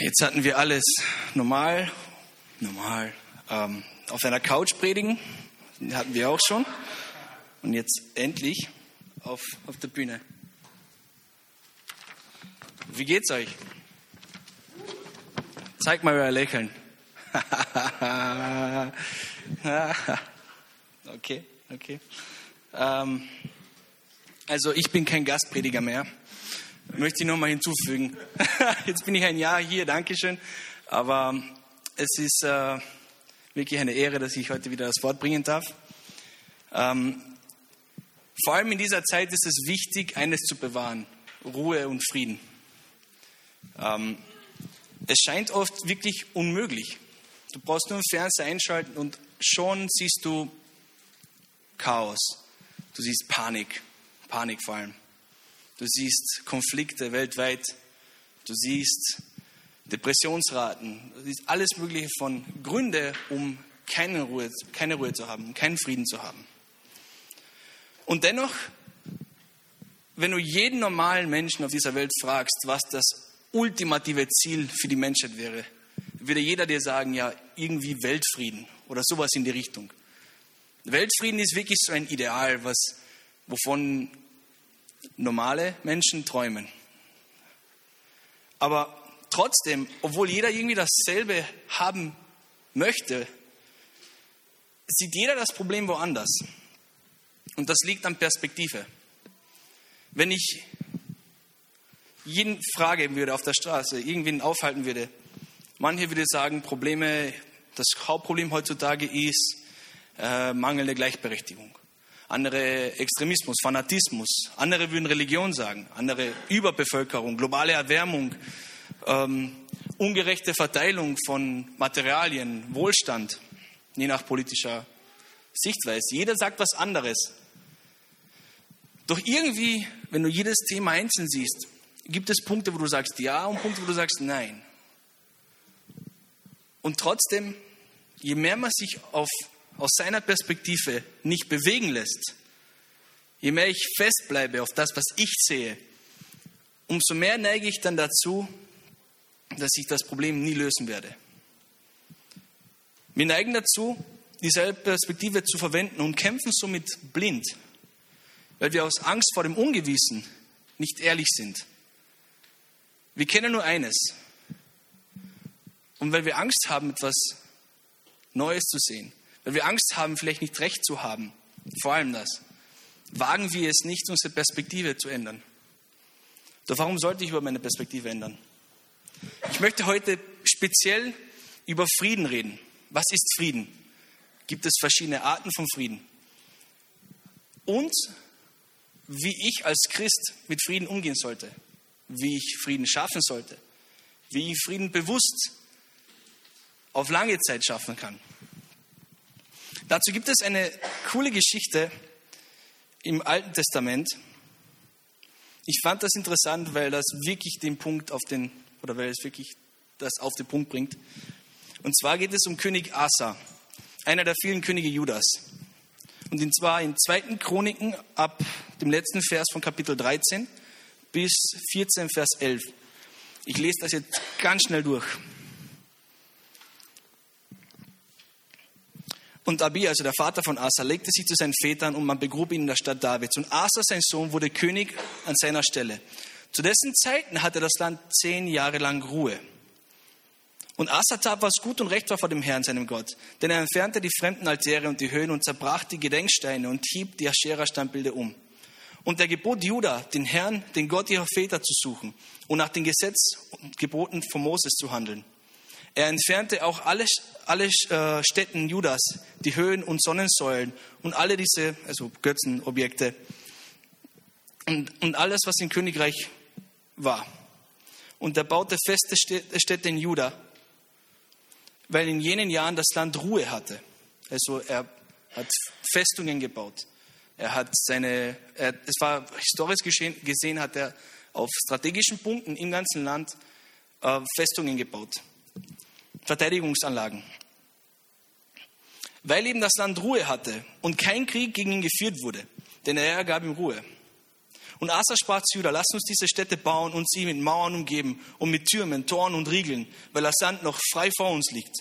Jetzt hatten wir alles normal, normal ähm, auf einer Couch predigen, hatten wir auch schon. Und jetzt endlich auf, auf der Bühne. Wie geht's euch? Zeigt mal euer Lächeln. okay, okay. Ähm, also ich bin kein Gastprediger mehr möchte ich nochmal hinzufügen. Jetzt bin ich ein Jahr hier, Dankeschön. Aber es ist äh, wirklich eine Ehre, dass ich heute wieder das Wort bringen darf. Ähm, vor allem in dieser Zeit ist es wichtig, eines zu bewahren, Ruhe und Frieden. Ähm, es scheint oft wirklich unmöglich. Du brauchst nur den Fernseher einschalten und schon siehst du Chaos. Du siehst Panik, Panik vor allem. Du siehst Konflikte weltweit. Du siehst Depressionsraten. Du siehst alles Mögliche von Gründe, um keine Ruhe, keine Ruhe zu haben, keinen Frieden zu haben. Und dennoch, wenn du jeden normalen Menschen auf dieser Welt fragst, was das ultimative Ziel für die Menschheit wäre, würde jeder dir sagen, ja, irgendwie Weltfrieden oder sowas in die Richtung. Weltfrieden ist wirklich so ein Ideal, was, wovon normale Menschen träumen. Aber trotzdem, obwohl jeder irgendwie dasselbe haben möchte, sieht jeder das Problem woanders. Und das liegt an Perspektive. Wenn ich jeden fragen würde auf der Straße, irgendwen aufhalten würde, manche würde sagen, Probleme, das Hauptproblem heutzutage ist äh, mangelnde Gleichberechtigung andere Extremismus, Fanatismus, andere würden Religion sagen, andere Überbevölkerung, globale Erwärmung, ähm, ungerechte Verteilung von Materialien, Wohlstand, je nach politischer Sichtweise. Jeder sagt was anderes. Doch irgendwie, wenn du jedes Thema einzeln siehst, gibt es Punkte, wo du sagst ja und Punkte, wo du sagst nein. Und trotzdem, je mehr man sich auf aus seiner Perspektive nicht bewegen lässt, je mehr ich festbleibe auf das, was ich sehe, umso mehr neige ich dann dazu, dass ich das Problem nie lösen werde. Wir neigen dazu, dieselbe Perspektive zu verwenden und kämpfen somit blind, weil wir aus Angst vor dem Ungewissen nicht ehrlich sind. Wir kennen nur eines. Und weil wir Angst haben, etwas Neues zu sehen, weil wir Angst haben, vielleicht nicht recht zu haben. Vor allem das. Wagen wir es nicht, unsere Perspektive zu ändern. Doch warum sollte ich über meine Perspektive ändern? Ich möchte heute speziell über Frieden reden. Was ist Frieden? Gibt es verschiedene Arten von Frieden? Und wie ich als Christ mit Frieden umgehen sollte, wie ich Frieden schaffen sollte, wie ich Frieden bewusst auf lange Zeit schaffen kann. Dazu gibt es eine coole Geschichte im Alten Testament. Ich fand das interessant, weil das wirklich den Punkt auf den, oder weil es wirklich das auf den Punkt bringt. Und zwar geht es um König Asa, einer der vielen Könige Judas. Und zwar in 2. Chroniken ab dem letzten Vers von Kapitel 13 bis 14, Vers 11. Ich lese das jetzt ganz schnell durch. Und Abi, also der Vater von Asa, legte sich zu seinen Vätern und man begrub ihn in der Stadt Davids. Und Asa, sein Sohn, wurde König an seiner Stelle. Zu dessen Zeiten hatte das Land zehn Jahre lang Ruhe. Und Asa tat, was gut und recht war vor dem Herrn, seinem Gott. Denn er entfernte die fremden Altäre und die Höhen und zerbrach die Gedenksteine und hieb die Aschera-Standbilder um. Und er gebot Judah, den Herrn, den Gott ihrer Väter zu suchen und nach den Gesetz und Geboten von Moses zu handeln. Er entfernte auch alle, alle äh, Städten Judas, die Höhen und Sonnensäulen und alle diese, also Götzenobjekte und, und alles, was im Königreich war. Und er baute feste Städte in Juda, weil in jenen Jahren das Land Ruhe hatte. Also er hat Festungen gebaut. Er hat seine, er, es war historisch geschehen, gesehen, hat er auf strategischen Punkten im ganzen Land äh, Festungen gebaut. Verteidigungsanlagen. Weil eben das Land Ruhe hatte und kein Krieg gegen ihn geführt wurde, denn er gab ihm Ruhe. Und Asa sprach zu Judah, lass uns diese Städte bauen und sie mit Mauern umgeben und mit Türmen, Toren und Riegeln, weil das Sand noch frei vor uns liegt.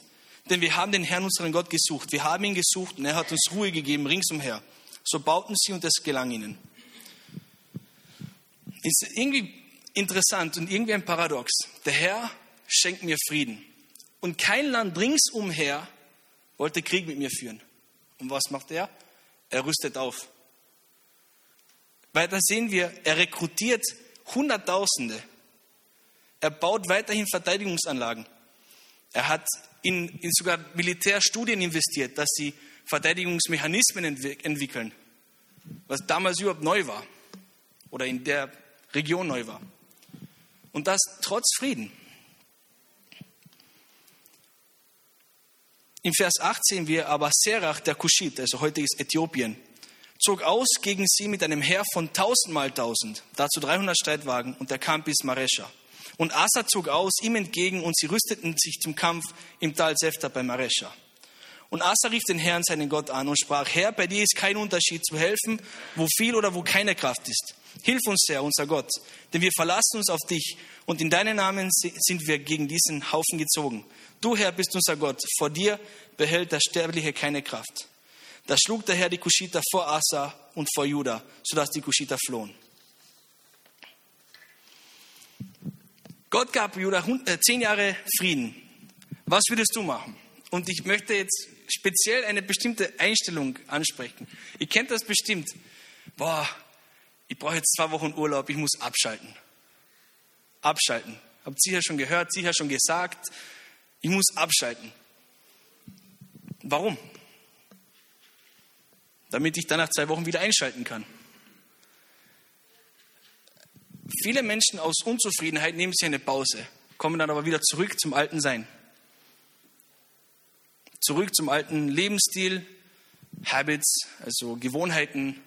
Denn wir haben den Herrn, unseren Gott, gesucht. Wir haben ihn gesucht und er hat uns Ruhe gegeben ringsumher. So bauten sie und es gelang ihnen. Ist irgendwie interessant und irgendwie ein Paradox. Der Herr schenkt mir Frieden. Und kein Land ringsumher wollte Krieg mit mir führen. Und was macht er? Er rüstet auf. Weiter sehen wir, er rekrutiert Hunderttausende. Er baut weiterhin Verteidigungsanlagen. Er hat in, in sogar Militärstudien investiert, dass sie Verteidigungsmechanismen entwickeln, was damals überhaupt neu war oder in der Region neu war. Und das trotz Frieden. Im Vers 8 sehen wir aber Serach, der Kuschit, also heute ist Äthiopien, zog aus gegen sie mit einem Heer von tausendmal tausend, dazu 300 Streitwagen, und er kam bis Maresha. Und Asa zog aus ihm entgegen, und sie rüsteten sich zum Kampf im Tal Sefta bei Maresha. Und Asa rief den Herrn, seinen Gott, an und sprach, Herr, bei dir ist kein Unterschied zu helfen, wo viel oder wo keine Kraft ist. Hilf uns, Herr, unser Gott, denn wir verlassen uns auf dich und in deinen Namen sind wir gegen diesen Haufen gezogen. Du, Herr, bist unser Gott. Vor dir behält der Sterbliche keine Kraft. Da schlug der Herr die Kuschiter vor Asa und vor Juda, sodass die Kuschiter flohen. Gott gab Juda äh, zehn Jahre Frieden. Was würdest du machen? Und ich möchte jetzt speziell eine bestimmte Einstellung ansprechen. Ihr kennt das bestimmt. Boah, ich brauche jetzt zwei Wochen Urlaub, ich muss abschalten. Abschalten. Habt ihr sicher schon gehört, sicher schon gesagt, ich muss abschalten. Warum? damit ich dann nach zwei Wochen wieder einschalten kann. Viele Menschen aus Unzufriedenheit nehmen sich eine Pause, kommen dann aber wieder zurück zum alten Sein. Zurück zum alten Lebensstil, Habits, also Gewohnheiten,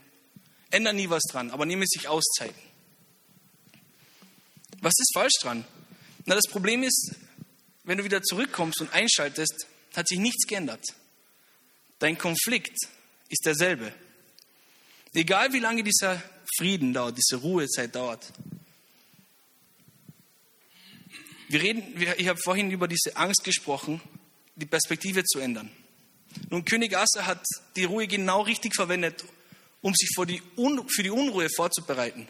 ändern nie was dran, aber nehmen sich Auszeiten. Was ist falsch dran? Na, das Problem ist, wenn du wieder zurückkommst und einschaltest, hat sich nichts geändert. Dein Konflikt ist derselbe. Egal wie lange dieser Frieden dauert, diese Ruhezeit dauert. Wir reden, ich habe vorhin über diese Angst gesprochen, die Perspektive zu ändern. Nun, König Asa hat die Ruhe genau richtig verwendet, um sich die, für die Unruhe vorzubereiten.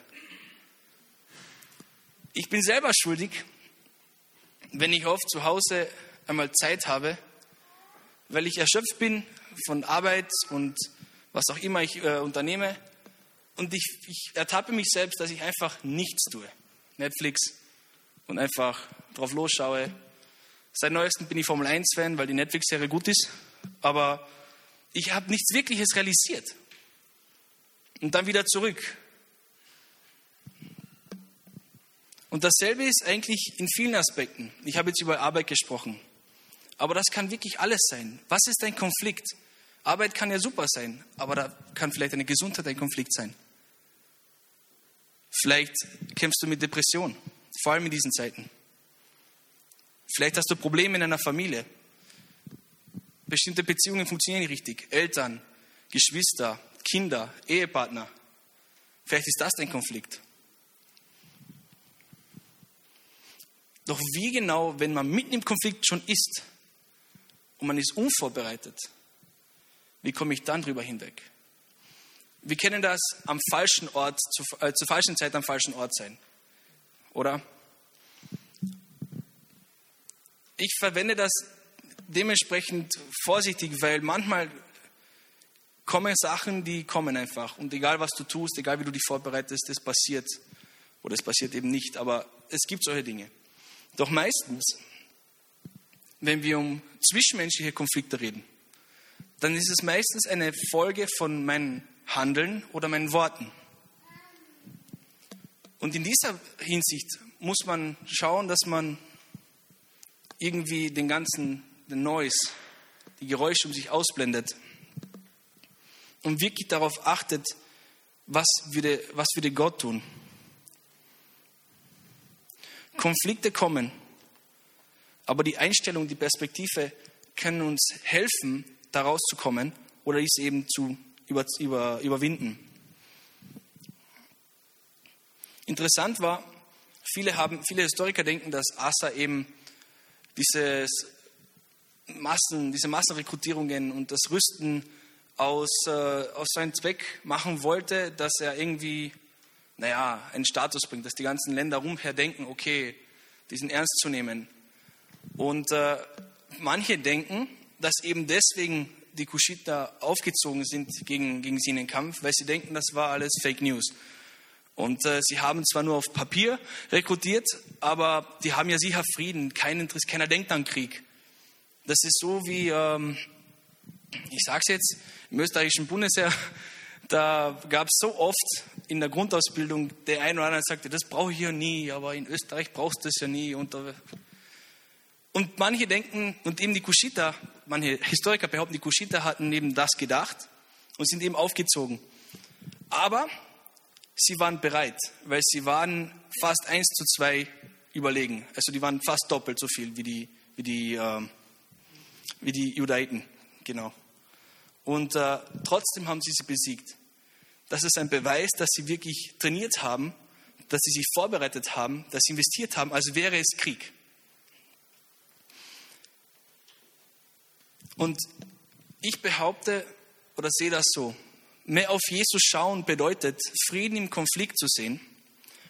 Ich bin selber schuldig, wenn ich oft zu Hause einmal Zeit habe, weil ich erschöpft bin von Arbeit und was auch immer ich äh, unternehme. Und ich, ich ertappe mich selbst, dass ich einfach nichts tue. Netflix und einfach drauf losschaue. Seit neuestem bin ich Formel 1-Fan, weil die Netflix-Serie gut ist. Aber ich habe nichts Wirkliches realisiert. Und dann wieder zurück. Und dasselbe ist eigentlich in vielen Aspekten. Ich habe jetzt über Arbeit gesprochen. Aber das kann wirklich alles sein. Was ist ein Konflikt? Arbeit kann ja super sein, aber da kann vielleicht eine Gesundheit ein Konflikt sein. Vielleicht kämpfst du mit Depression, vor allem in diesen Zeiten. Vielleicht hast du Probleme in einer Familie. Bestimmte Beziehungen funktionieren nicht richtig. Eltern, Geschwister, Kinder, Ehepartner. Vielleicht ist das dein Konflikt. Doch wie genau, wenn man mitten im Konflikt schon ist und man ist unvorbereitet, wie komme ich dann drüber hinweg? Wir kennen das am falschen Ort, zu, äh, zur falschen Zeit am falschen Ort sein. Oder? Ich verwende das dementsprechend vorsichtig, weil manchmal kommen Sachen, die kommen einfach. Und egal was du tust, egal wie du dich vorbereitest, es passiert. Oder es passiert eben nicht. Aber es gibt solche Dinge. Doch meistens, wenn wir um zwischenmenschliche Konflikte reden, dann ist es meistens eine Folge von meinem Handeln oder meinen Worten. Und in dieser Hinsicht muss man schauen, dass man irgendwie den ganzen den Noise, die Geräusche um sich ausblendet und wirklich darauf achtet, was würde, was würde Gott tun. Konflikte kommen, aber die Einstellung, die Perspektive können uns helfen, da rauszukommen oder dies eben zu über, über, überwinden. Interessant war, viele, haben, viele Historiker denken, dass Asa eben dieses Massen, diese Massenrekrutierungen und das Rüsten aus, äh, aus seinem Zweck machen wollte, dass er irgendwie, naja, einen Status bringt, dass die ganzen Länder rumher denken, okay, diesen ernst zu nehmen. Und äh, manche denken, dass eben deswegen die Kuschiter aufgezogen sind gegen, gegen sie in den Kampf, weil sie denken, das war alles Fake News. Und äh, sie haben zwar nur auf Papier rekrutiert, aber die haben ja sicher Frieden, kein Interesse, keiner denkt an Krieg. Das ist so wie, ähm, ich sage es jetzt, im österreichischen Bundesheer, da gab es so oft in der Grundausbildung, der eine oder andere sagte, das brauche ich ja nie, aber in Österreich brauchst du das ja nie. Und, und manche denken, und eben die Kuschita, manche Historiker behaupten, die Kuschita hatten eben das gedacht und sind eben aufgezogen. Aber sie waren bereit, weil sie waren fast eins zu zwei überlegen. Also die waren fast doppelt so viel wie die, wie die, äh, wie die Judaiten. Genau. Und äh, trotzdem haben sie sie besiegt. Das ist ein Beweis, dass sie wirklich trainiert haben, dass sie sich vorbereitet haben, dass sie investiert haben, als wäre es Krieg. Und ich behaupte oder sehe das so, mehr auf Jesus schauen bedeutet, Frieden im Konflikt zu sehen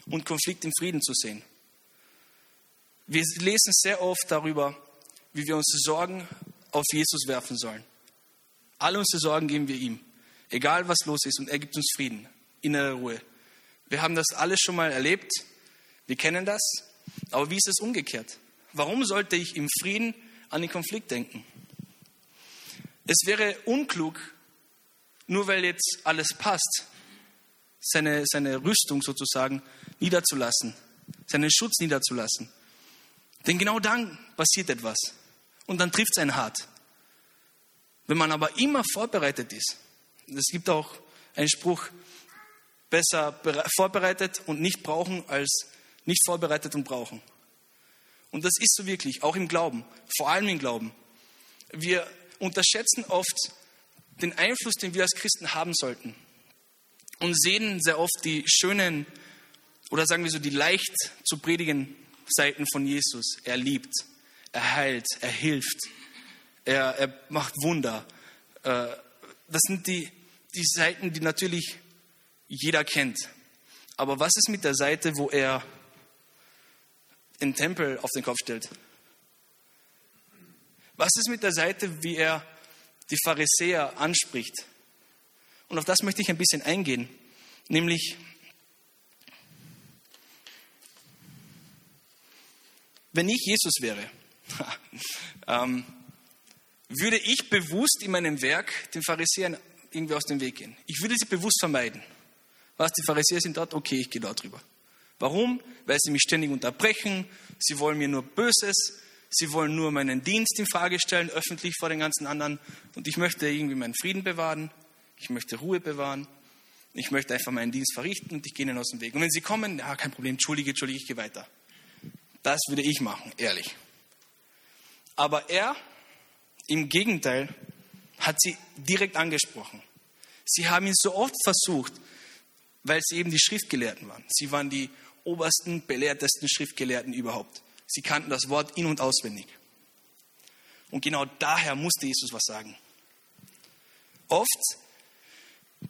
und Konflikt im Frieden zu sehen. Wir lesen sehr oft darüber, wie wir unsere Sorgen auf Jesus werfen sollen. Alle unsere Sorgen geben wir ihm, egal was los ist, und er gibt uns Frieden, innere Ruhe. Wir haben das alles schon mal erlebt, wir kennen das, aber wie ist es umgekehrt? Warum sollte ich im Frieden an den Konflikt denken? Es wäre unklug, nur weil jetzt alles passt, seine, seine Rüstung sozusagen niederzulassen, seinen Schutz niederzulassen. Denn genau dann passiert etwas und dann trifft es einen hart. Wenn man aber immer vorbereitet ist, es gibt auch einen Spruch, besser vorbereitet und nicht brauchen als nicht vorbereitet und brauchen. Und das ist so wirklich, auch im Glauben, vor allem im Glauben. Wir unterschätzen oft den Einfluss, den wir als Christen haben sollten und sehen sehr oft die schönen oder sagen wir so die leicht zu predigen Seiten von Jesus. Er liebt, er heilt, er hilft, er, er macht Wunder. Äh, das sind die, die Seiten, die natürlich jeder kennt. Aber was ist mit der Seite, wo er den Tempel auf den Kopf stellt? Was ist mit der Seite, wie er die Pharisäer anspricht? Und auf das möchte ich ein bisschen eingehen, nämlich wenn ich Jesus wäre, ähm, würde ich bewusst in meinem Werk den Pharisäern irgendwie aus dem Weg gehen. Ich würde sie bewusst vermeiden. Was, die Pharisäer sind dort? Okay, ich gehe dort drüber. Warum? Weil sie mich ständig unterbrechen, sie wollen mir nur Böses, sie wollen nur meinen Dienst in Frage stellen, öffentlich vor den ganzen anderen. Und ich möchte irgendwie meinen Frieden bewahren, ich möchte Ruhe bewahren, ich möchte einfach meinen Dienst verrichten und ich gehe ihnen aus dem Weg. Und wenn sie kommen, ja, kein Problem, entschuldige, entschuldige, ich gehe weiter. Das würde ich machen, ehrlich. Aber er im Gegenteil, hat sie direkt angesprochen. Sie haben ihn so oft versucht, weil sie eben die Schriftgelehrten waren. Sie waren die obersten, belehrtesten Schriftgelehrten überhaupt. Sie kannten das Wort in- und auswendig. Und genau daher musste Jesus was sagen. Oft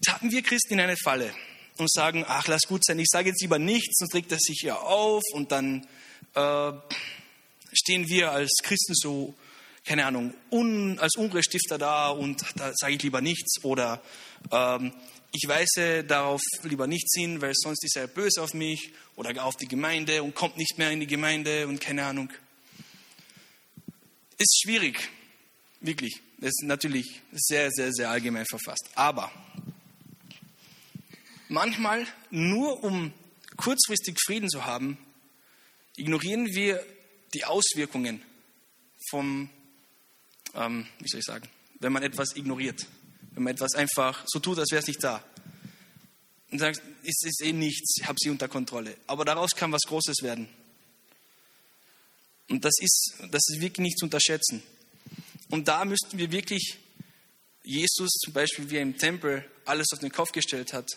tappen wir Christen in eine Falle und sagen, ach, lass gut sein, ich sage jetzt lieber nichts, sonst regt er sich ja auf und dann äh, stehen wir als Christen so keine Ahnung, un, als Unruhestifter da und da sage ich lieber nichts oder ähm, ich weise darauf lieber nichts hin, weil sonst ist er böse auf mich oder auf die Gemeinde und kommt nicht mehr in die Gemeinde und keine Ahnung. Ist schwierig, wirklich. Das ist natürlich sehr, sehr, sehr allgemein verfasst. Aber manchmal, nur um kurzfristig Frieden zu haben, ignorieren wir die Auswirkungen vom ähm, wie soll ich sagen, wenn man etwas ignoriert, wenn man etwas einfach so tut, als wäre es nicht da. Und sagt, es ist eh nichts, ich habe sie unter Kontrolle. Aber daraus kann was Großes werden. Und das ist, das ist wirklich nicht zu unterschätzen. Und da müssten wir wirklich Jesus, zum Beispiel wie er im Tempel alles auf den Kopf gestellt hat,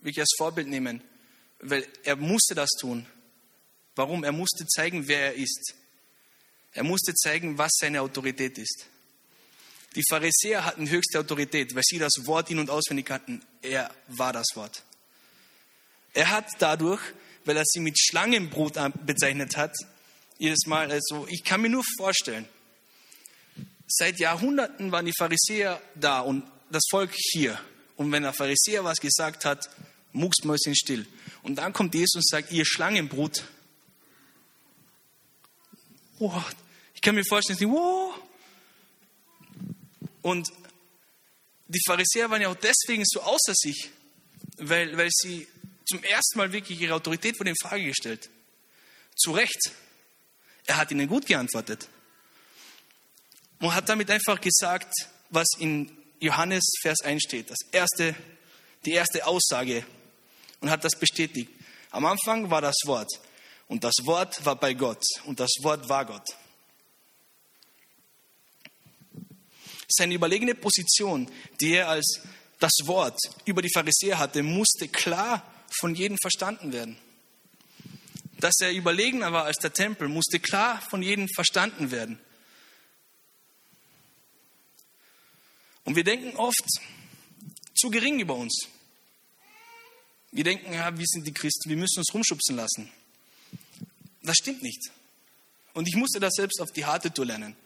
wirklich als Vorbild nehmen weil er musste das tun. Warum? Er musste zeigen, wer er ist. Er musste zeigen, was seine Autorität ist. Die Pharisäer hatten höchste Autorität, weil sie das Wort in- und auswendig kannten. Er war das Wort. Er hat dadurch, weil er sie mit Schlangenbrot bezeichnet hat, jedes Mal, also ich kann mir nur vorstellen, seit Jahrhunderten waren die Pharisäer da und das Volk hier. Und wenn der Pharisäer was gesagt hat, mucksmäuschen still. Und dann kommt Jesus und sagt, ihr Schlangenbrut. Oh, ich kann mir vorstellen, wow. Und die Pharisäer waren ja auch deswegen so außer sich, weil, weil sie zum ersten Mal wirklich ihre Autorität wurde in Frage gestellt. Zu Recht. Er hat ihnen gut geantwortet. Und hat damit einfach gesagt, was in Johannes Vers 1 steht. Das erste, die erste Aussage. Und hat das bestätigt. Am Anfang war das Wort. Und das Wort war bei Gott. Und das Wort war Gott. Seine überlegene Position, die er als das Wort über die Pharisäer hatte, musste klar von jedem verstanden werden. Dass er überlegener war als der Tempel, musste klar von jedem verstanden werden. Und wir denken oft zu gering über uns. Wir denken, ja, wir sind die Christen, wir müssen uns rumschubsen lassen. Das stimmt nicht. Und ich musste das selbst auf die harte Tour lernen.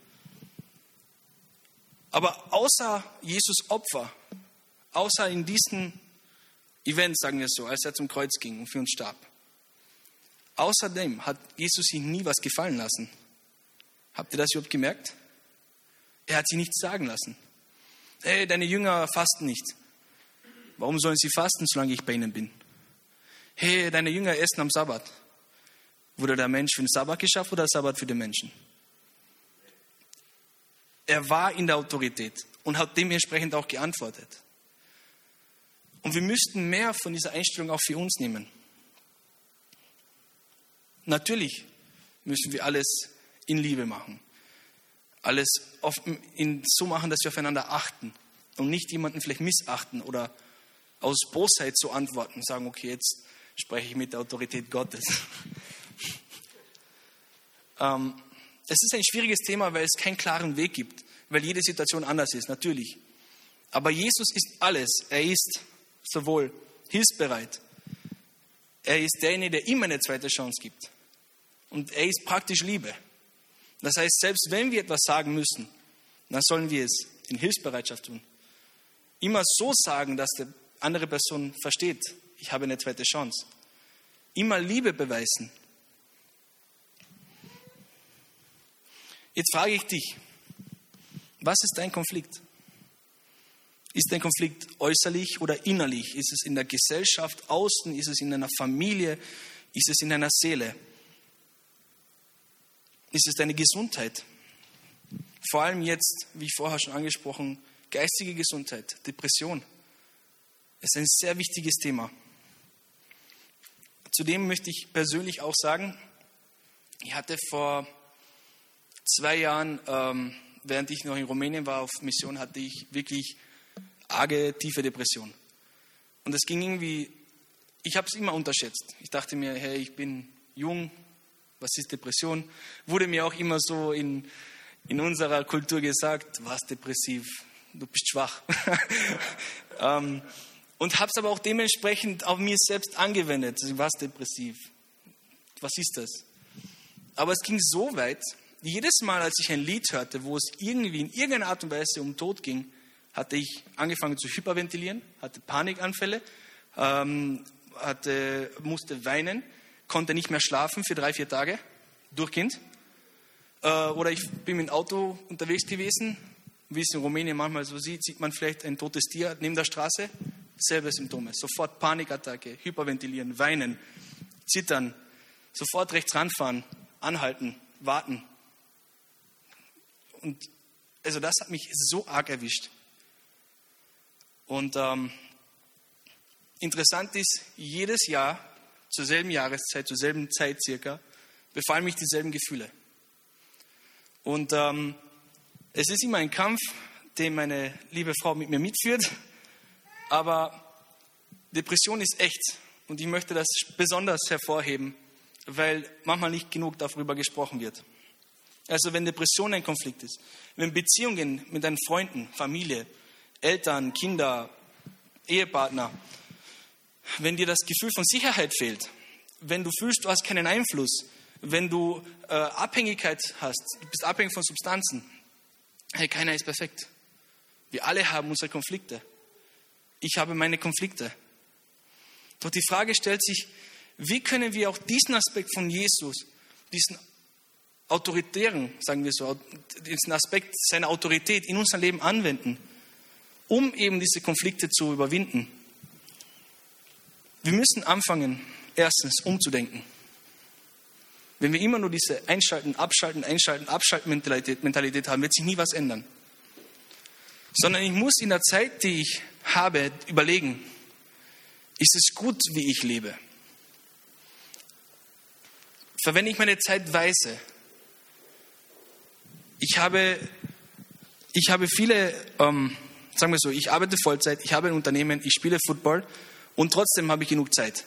Aber außer Jesus Opfer, außer in diesen Events, sagen wir so, als er zum Kreuz ging und für uns starb, außerdem hat Jesus sich nie was gefallen lassen. Habt ihr das überhaupt gemerkt? Er hat sie nichts sagen lassen. Hey, deine Jünger fasten nicht. Warum sollen sie fasten, solange ich bei ihnen bin? Hey, deine Jünger essen am Sabbat. Wurde der Mensch für den Sabbat geschaffen oder der Sabbat für den Menschen? Er war in der Autorität und hat dementsprechend auch geantwortet. Und wir müssten mehr von dieser Einstellung auch für uns nehmen. Natürlich müssen wir alles in Liebe machen. Alles in, so machen, dass wir aufeinander achten und nicht jemanden vielleicht missachten oder aus Bosheit so antworten und sagen, okay, jetzt spreche ich mit der Autorität Gottes. Ähm, es ist ein schwieriges Thema, weil es keinen klaren Weg gibt, weil jede Situation anders ist, natürlich. Aber Jesus ist alles. Er ist sowohl hilfsbereit, er ist derjenige, der immer eine zweite Chance gibt. Und er ist praktisch Liebe. Das heißt, selbst wenn wir etwas sagen müssen, dann sollen wir es in Hilfsbereitschaft tun. Immer so sagen, dass die andere Person versteht, ich habe eine zweite Chance. Immer Liebe beweisen. Jetzt frage ich dich, was ist dein Konflikt? Ist dein Konflikt äußerlich oder innerlich? Ist es in der Gesellschaft außen? Ist es in deiner Familie? Ist es in deiner Seele? Ist es deine Gesundheit? Vor allem jetzt, wie vorher schon angesprochen, geistige Gesundheit, Depression. ist ein sehr wichtiges Thema. Zudem möchte ich persönlich auch sagen, ich hatte vor zwei Jahren, ähm, während ich noch in Rumänien war auf Mission, hatte ich wirklich arge, tiefe Depression. Und es ging irgendwie, ich habe es immer unterschätzt. Ich dachte mir, hey, ich bin jung, was ist Depression? Wurde mir auch immer so in, in unserer Kultur gesagt, was depressiv, du bist schwach. ähm, und habe es aber auch dementsprechend auf mir selbst angewendet. Was depressiv? Was ist das? Aber es ging so weit, jedes Mal, als ich ein Lied hörte, wo es irgendwie in irgendeiner Art und Weise um Tod ging, hatte ich angefangen zu hyperventilieren, hatte Panikanfälle, ähm, hatte, musste weinen, konnte nicht mehr schlafen für drei, vier Tage, durchgehend. Äh, oder ich bin mit dem Auto unterwegs gewesen, wie es in Rumänien manchmal so sieht, sieht man vielleicht ein totes Tier neben der Straße, selbe Symptome, sofort Panikattacke, hyperventilieren, weinen, zittern, sofort rechts ranfahren, anhalten, warten. Und also das hat mich so arg erwischt. Und ähm, interessant ist, jedes Jahr, zur selben Jahreszeit, zur selben Zeit circa, befallen mich dieselben Gefühle. Und ähm, es ist immer ein Kampf, den meine liebe Frau mit mir mitführt, aber Depression ist echt Und ich möchte das besonders hervorheben, weil manchmal nicht genug darüber gesprochen wird. Also wenn Depression ein Konflikt ist, wenn Beziehungen mit deinen Freunden, Familie, Eltern, Kinder, Ehepartner, wenn dir das Gefühl von Sicherheit fehlt, wenn du fühlst, du hast keinen Einfluss, wenn du äh, Abhängigkeit hast, du bist abhängig von Substanzen, hey, keiner ist perfekt. Wir alle haben unsere Konflikte. Ich habe meine Konflikte. Doch die Frage stellt sich, wie können wir auch diesen Aspekt von Jesus, diesen autoritären, sagen wir so, diesen Aspekt seiner Autorität in unserem Leben anwenden, um eben diese Konflikte zu überwinden? Wir müssen anfangen, erstens umzudenken. Wenn wir immer nur diese Einschalten, Abschalten, Einschalten, Abschalten Mentalität, Mentalität haben, wird sich nie was ändern. Sondern ich muss in der Zeit, die ich habe, überlegen, ist es gut, wie ich lebe? Verwende ich meine Zeit weise? Ich habe, ich habe viele, ähm, sagen wir so, ich arbeite Vollzeit, ich habe ein Unternehmen, ich spiele Football und trotzdem habe ich genug Zeit.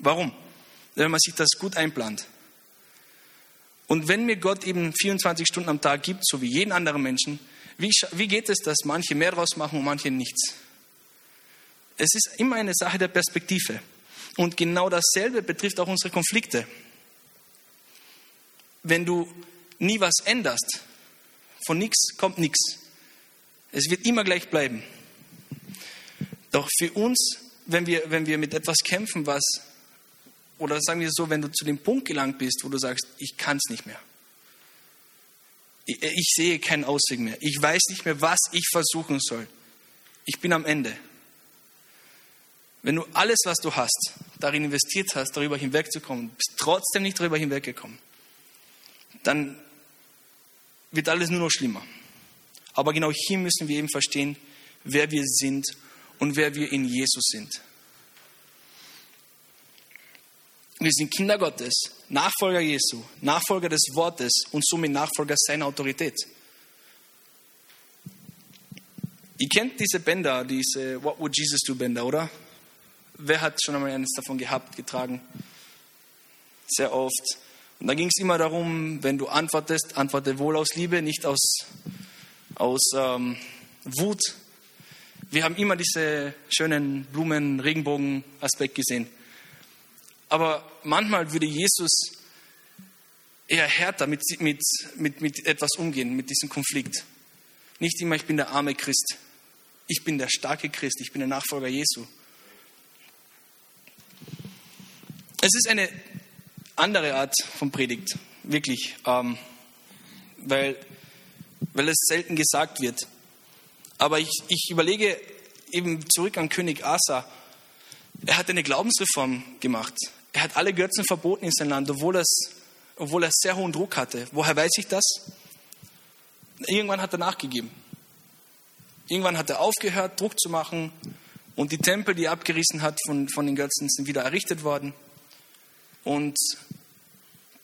Warum? Wenn man sich das gut einplant. Und wenn mir Gott eben 24 Stunden am Tag gibt, so wie jeden anderen Menschen, wie, wie geht es, dass manche mehr draus machen und manche nichts? Es ist immer eine Sache der Perspektive. Und genau dasselbe betrifft auch unsere Konflikte. Wenn du nie was änderst, von nichts kommt nichts. Es wird immer gleich bleiben. Doch für uns, wenn wir, wenn wir mit etwas kämpfen, was, oder sagen wir so, wenn du zu dem Punkt gelangt bist, wo du sagst, ich kann es nicht mehr. Ich, ich sehe keinen Ausweg mehr. Ich weiß nicht mehr, was ich versuchen soll. Ich bin am Ende. Wenn du alles, was du hast, darin investiert hast, darüber hinwegzukommen, bist trotzdem nicht darüber hinweggekommen, dann wird alles nur noch schlimmer. Aber genau hier müssen wir eben verstehen, wer wir sind und wer wir in Jesus sind. Wir sind Kinder Gottes, Nachfolger Jesu, Nachfolger des Wortes und somit Nachfolger seiner Autorität. Ihr kennt diese Bänder, diese What Would Jesus Do Bänder, oder? Wer hat schon einmal eines davon gehabt, getragen? Sehr oft. Und da ging es immer darum, wenn du antwortest, antworte wohl aus Liebe, nicht aus, aus ähm, Wut. Wir haben immer diese schönen Blumen, Regenbogen-Aspekt gesehen. Aber manchmal würde Jesus eher härter mit, mit, mit, mit etwas umgehen, mit diesem Konflikt. Nicht immer, ich bin der arme Christ. Ich bin der starke Christ, ich bin der Nachfolger Jesu. Es ist eine andere Art von Predigt, wirklich, ähm, weil, weil es selten gesagt wird. Aber ich, ich überlege eben zurück an König Asa. Er hat eine Glaubensreform gemacht. Er hat alle Götzen verboten in seinem Land, obwohl, es, obwohl er sehr hohen Druck hatte. Woher weiß ich das? Irgendwann hat er nachgegeben. Irgendwann hat er aufgehört, Druck zu machen. Und die Tempel, die er abgerissen hat von, von den Götzen, sind wieder errichtet worden. Und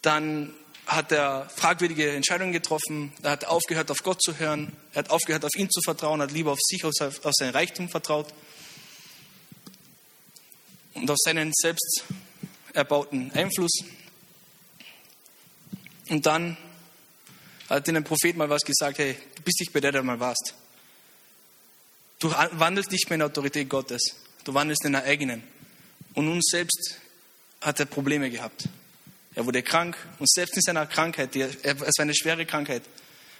dann hat er fragwürdige Entscheidungen getroffen. Er hat aufgehört, auf Gott zu hören. Er hat aufgehört, auf ihn zu vertrauen, hat lieber auf sich, auf sein Reichtum vertraut. Und auf seinen selbst erbauten Einfluss. Und dann hat ihnen ein Prophet mal was gesagt, hey, du bist nicht bei der, der mal warst. Du wandelst nicht mehr in der Autorität Gottes, du wandelst in der eigenen. Und nun selbst hat er Probleme gehabt. Er wurde krank und selbst in seiner Krankheit, die, es war eine schwere Krankheit,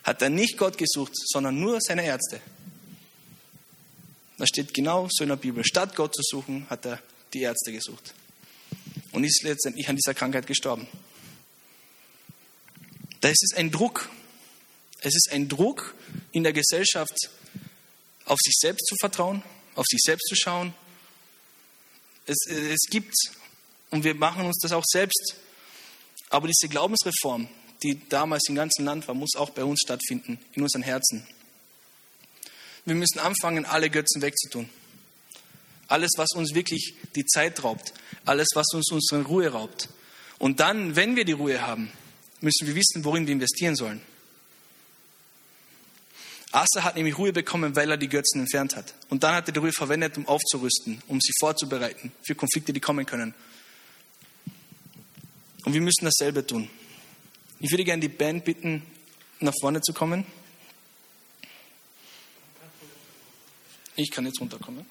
hat er nicht Gott gesucht, sondern nur seine Ärzte. Das steht genau so in der Bibel. Statt Gott zu suchen, hat er die Ärzte gesucht. Und ist letztendlich an dieser Krankheit gestorben. Da ist es ein Druck. Es ist ein Druck in der Gesellschaft, auf sich selbst zu vertrauen, auf sich selbst zu schauen. Es, es gibt und wir machen uns das auch selbst. Aber diese Glaubensreform, die damals im ganzen Land war, muss auch bei uns stattfinden, in unseren Herzen. Wir müssen anfangen, alle Götzen wegzutun. Alles, was uns wirklich die Zeit raubt. Alles, was uns unsere Ruhe raubt. Und dann, wenn wir die Ruhe haben, müssen wir wissen, worin wir investieren sollen. Asa hat nämlich Ruhe bekommen, weil er die Götzen entfernt hat. Und dann hat er die Ruhe verwendet, um aufzurüsten, um sie vorzubereiten für Konflikte, die kommen können. Und wir müssen dasselbe tun. Ich würde gerne die Band bitten, nach vorne zu kommen. Ich kann jetzt runterkommen.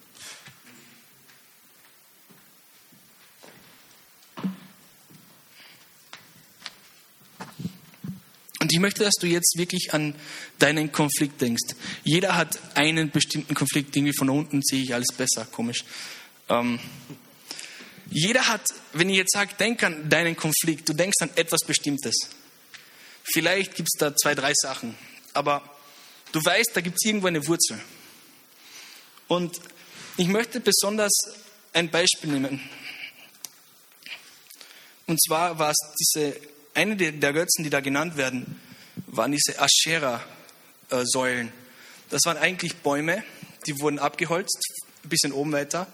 Und ich möchte, dass du jetzt wirklich an deinen Konflikt denkst. Jeder hat einen bestimmten Konflikt. Irgendwie von unten sehe ich alles besser, komisch. Ähm, jeder hat, wenn ich jetzt sage, denk an deinen Konflikt, du denkst an etwas Bestimmtes. Vielleicht gibt es da zwei, drei Sachen. Aber du weißt, da gibt es irgendwo eine Wurzel. Und ich möchte besonders ein Beispiel nehmen. Und zwar war es diese eine der Götzen, die da genannt werden, waren diese Aschera-Säulen. Das waren eigentlich Bäume, die wurden abgeholzt, ein bisschen oben weiter.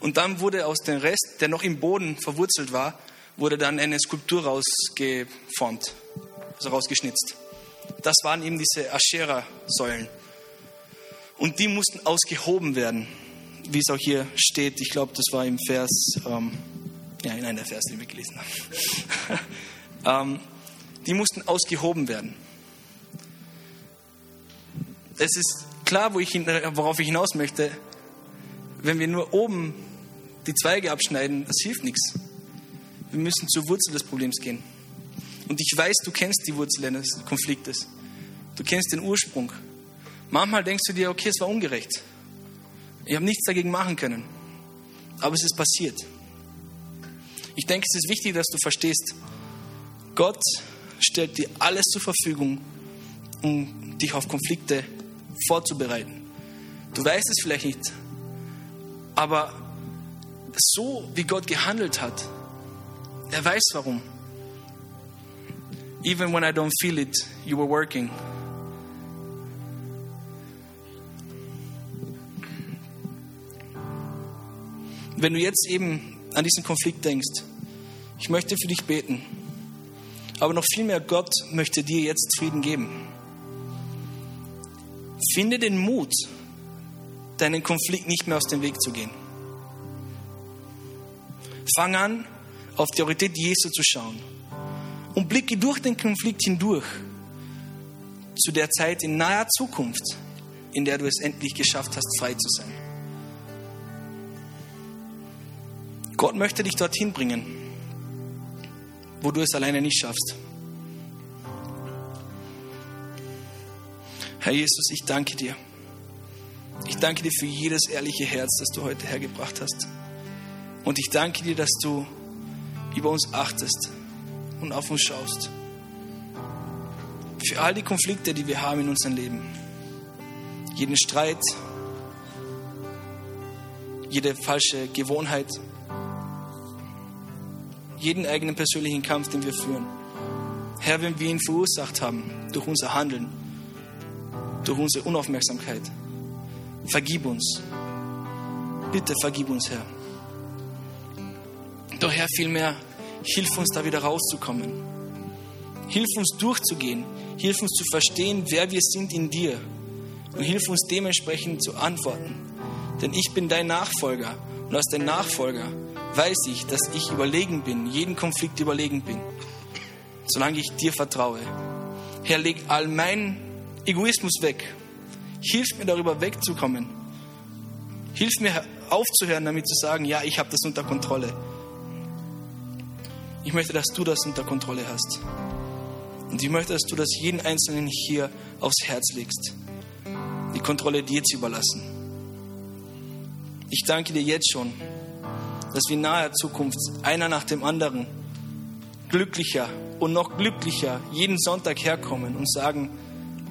Und dann wurde aus dem Rest, der noch im Boden verwurzelt war, wurde dann eine Skulptur rausgeformt, also rausgeschnitzt. Das waren eben diese Aschera-Säulen. Und die mussten ausgehoben werden, wie es auch hier steht. Ich glaube, das war im Vers, ähm, ja, in einer der Vers, den wir gelesen haben. ähm, die mussten ausgehoben werden. Es ist klar, wo ich, worauf ich hinaus möchte. Wenn wir nur oben die Zweige abschneiden, das hilft nichts. Wir müssen zur Wurzel des Problems gehen. Und ich weiß, du kennst die Wurzel eines Konfliktes. Du kennst den Ursprung. Manchmal denkst du dir, okay, es war ungerecht. Ich habe nichts dagegen machen können. Aber es ist passiert. Ich denke, es ist wichtig, dass du verstehst, Gott stellt dir alles zur Verfügung, um dich auf Konflikte vorzubereiten. Du weißt es vielleicht nicht, aber so wie Gott gehandelt hat, er weiß warum. Even when I don't feel it, you were working. Wenn du jetzt eben an diesen Konflikt denkst, ich möchte für dich beten. Aber noch viel mehr, Gott möchte dir jetzt Frieden geben. Finde den Mut, deinen Konflikt nicht mehr aus dem Weg zu gehen. Fang an, auf die Autorität Jesu zu schauen und blicke durch den Konflikt hindurch zu der Zeit in naher Zukunft, in der du es endlich geschafft hast, frei zu sein. Gott möchte dich dorthin bringen, wo du es alleine nicht schaffst. Herr Jesus, ich danke dir. Ich danke dir für jedes ehrliche Herz, das du heute hergebracht hast. Und ich danke dir, dass du über uns achtest und auf uns schaust. Für all die Konflikte, die wir haben in unserem Leben. Jeden Streit, jede falsche Gewohnheit, jeden eigenen persönlichen Kampf, den wir führen. Herr, wenn wir ihn verursacht haben durch unser Handeln, durch unsere Unaufmerksamkeit, vergib uns. Bitte vergib uns, Herr. Doch Herr, vielmehr, hilf uns da wieder rauszukommen. Hilf uns durchzugehen. Hilf uns zu verstehen, wer wir sind in dir. Und hilf uns dementsprechend zu antworten. Denn ich bin dein Nachfolger. Und als dein Nachfolger weiß ich, dass ich überlegen bin, jeden Konflikt überlegen bin. Solange ich dir vertraue. Herr, leg all meinen Egoismus weg. Hilf mir darüber wegzukommen. Hilf mir aufzuhören, damit zu sagen, ja, ich habe das unter Kontrolle. Ich möchte, dass du das unter Kontrolle hast. Und ich möchte, dass du das jeden Einzelnen hier aufs Herz legst, die Kontrolle dir zu überlassen. Ich danke dir jetzt schon, dass wir in naher Zukunft einer nach dem anderen glücklicher und noch glücklicher jeden Sonntag herkommen und sagen,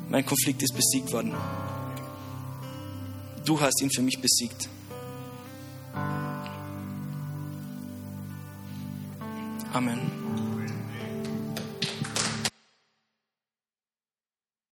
mein Konflikt ist besiegt worden. Du hast ihn für mich besiegt. Amen.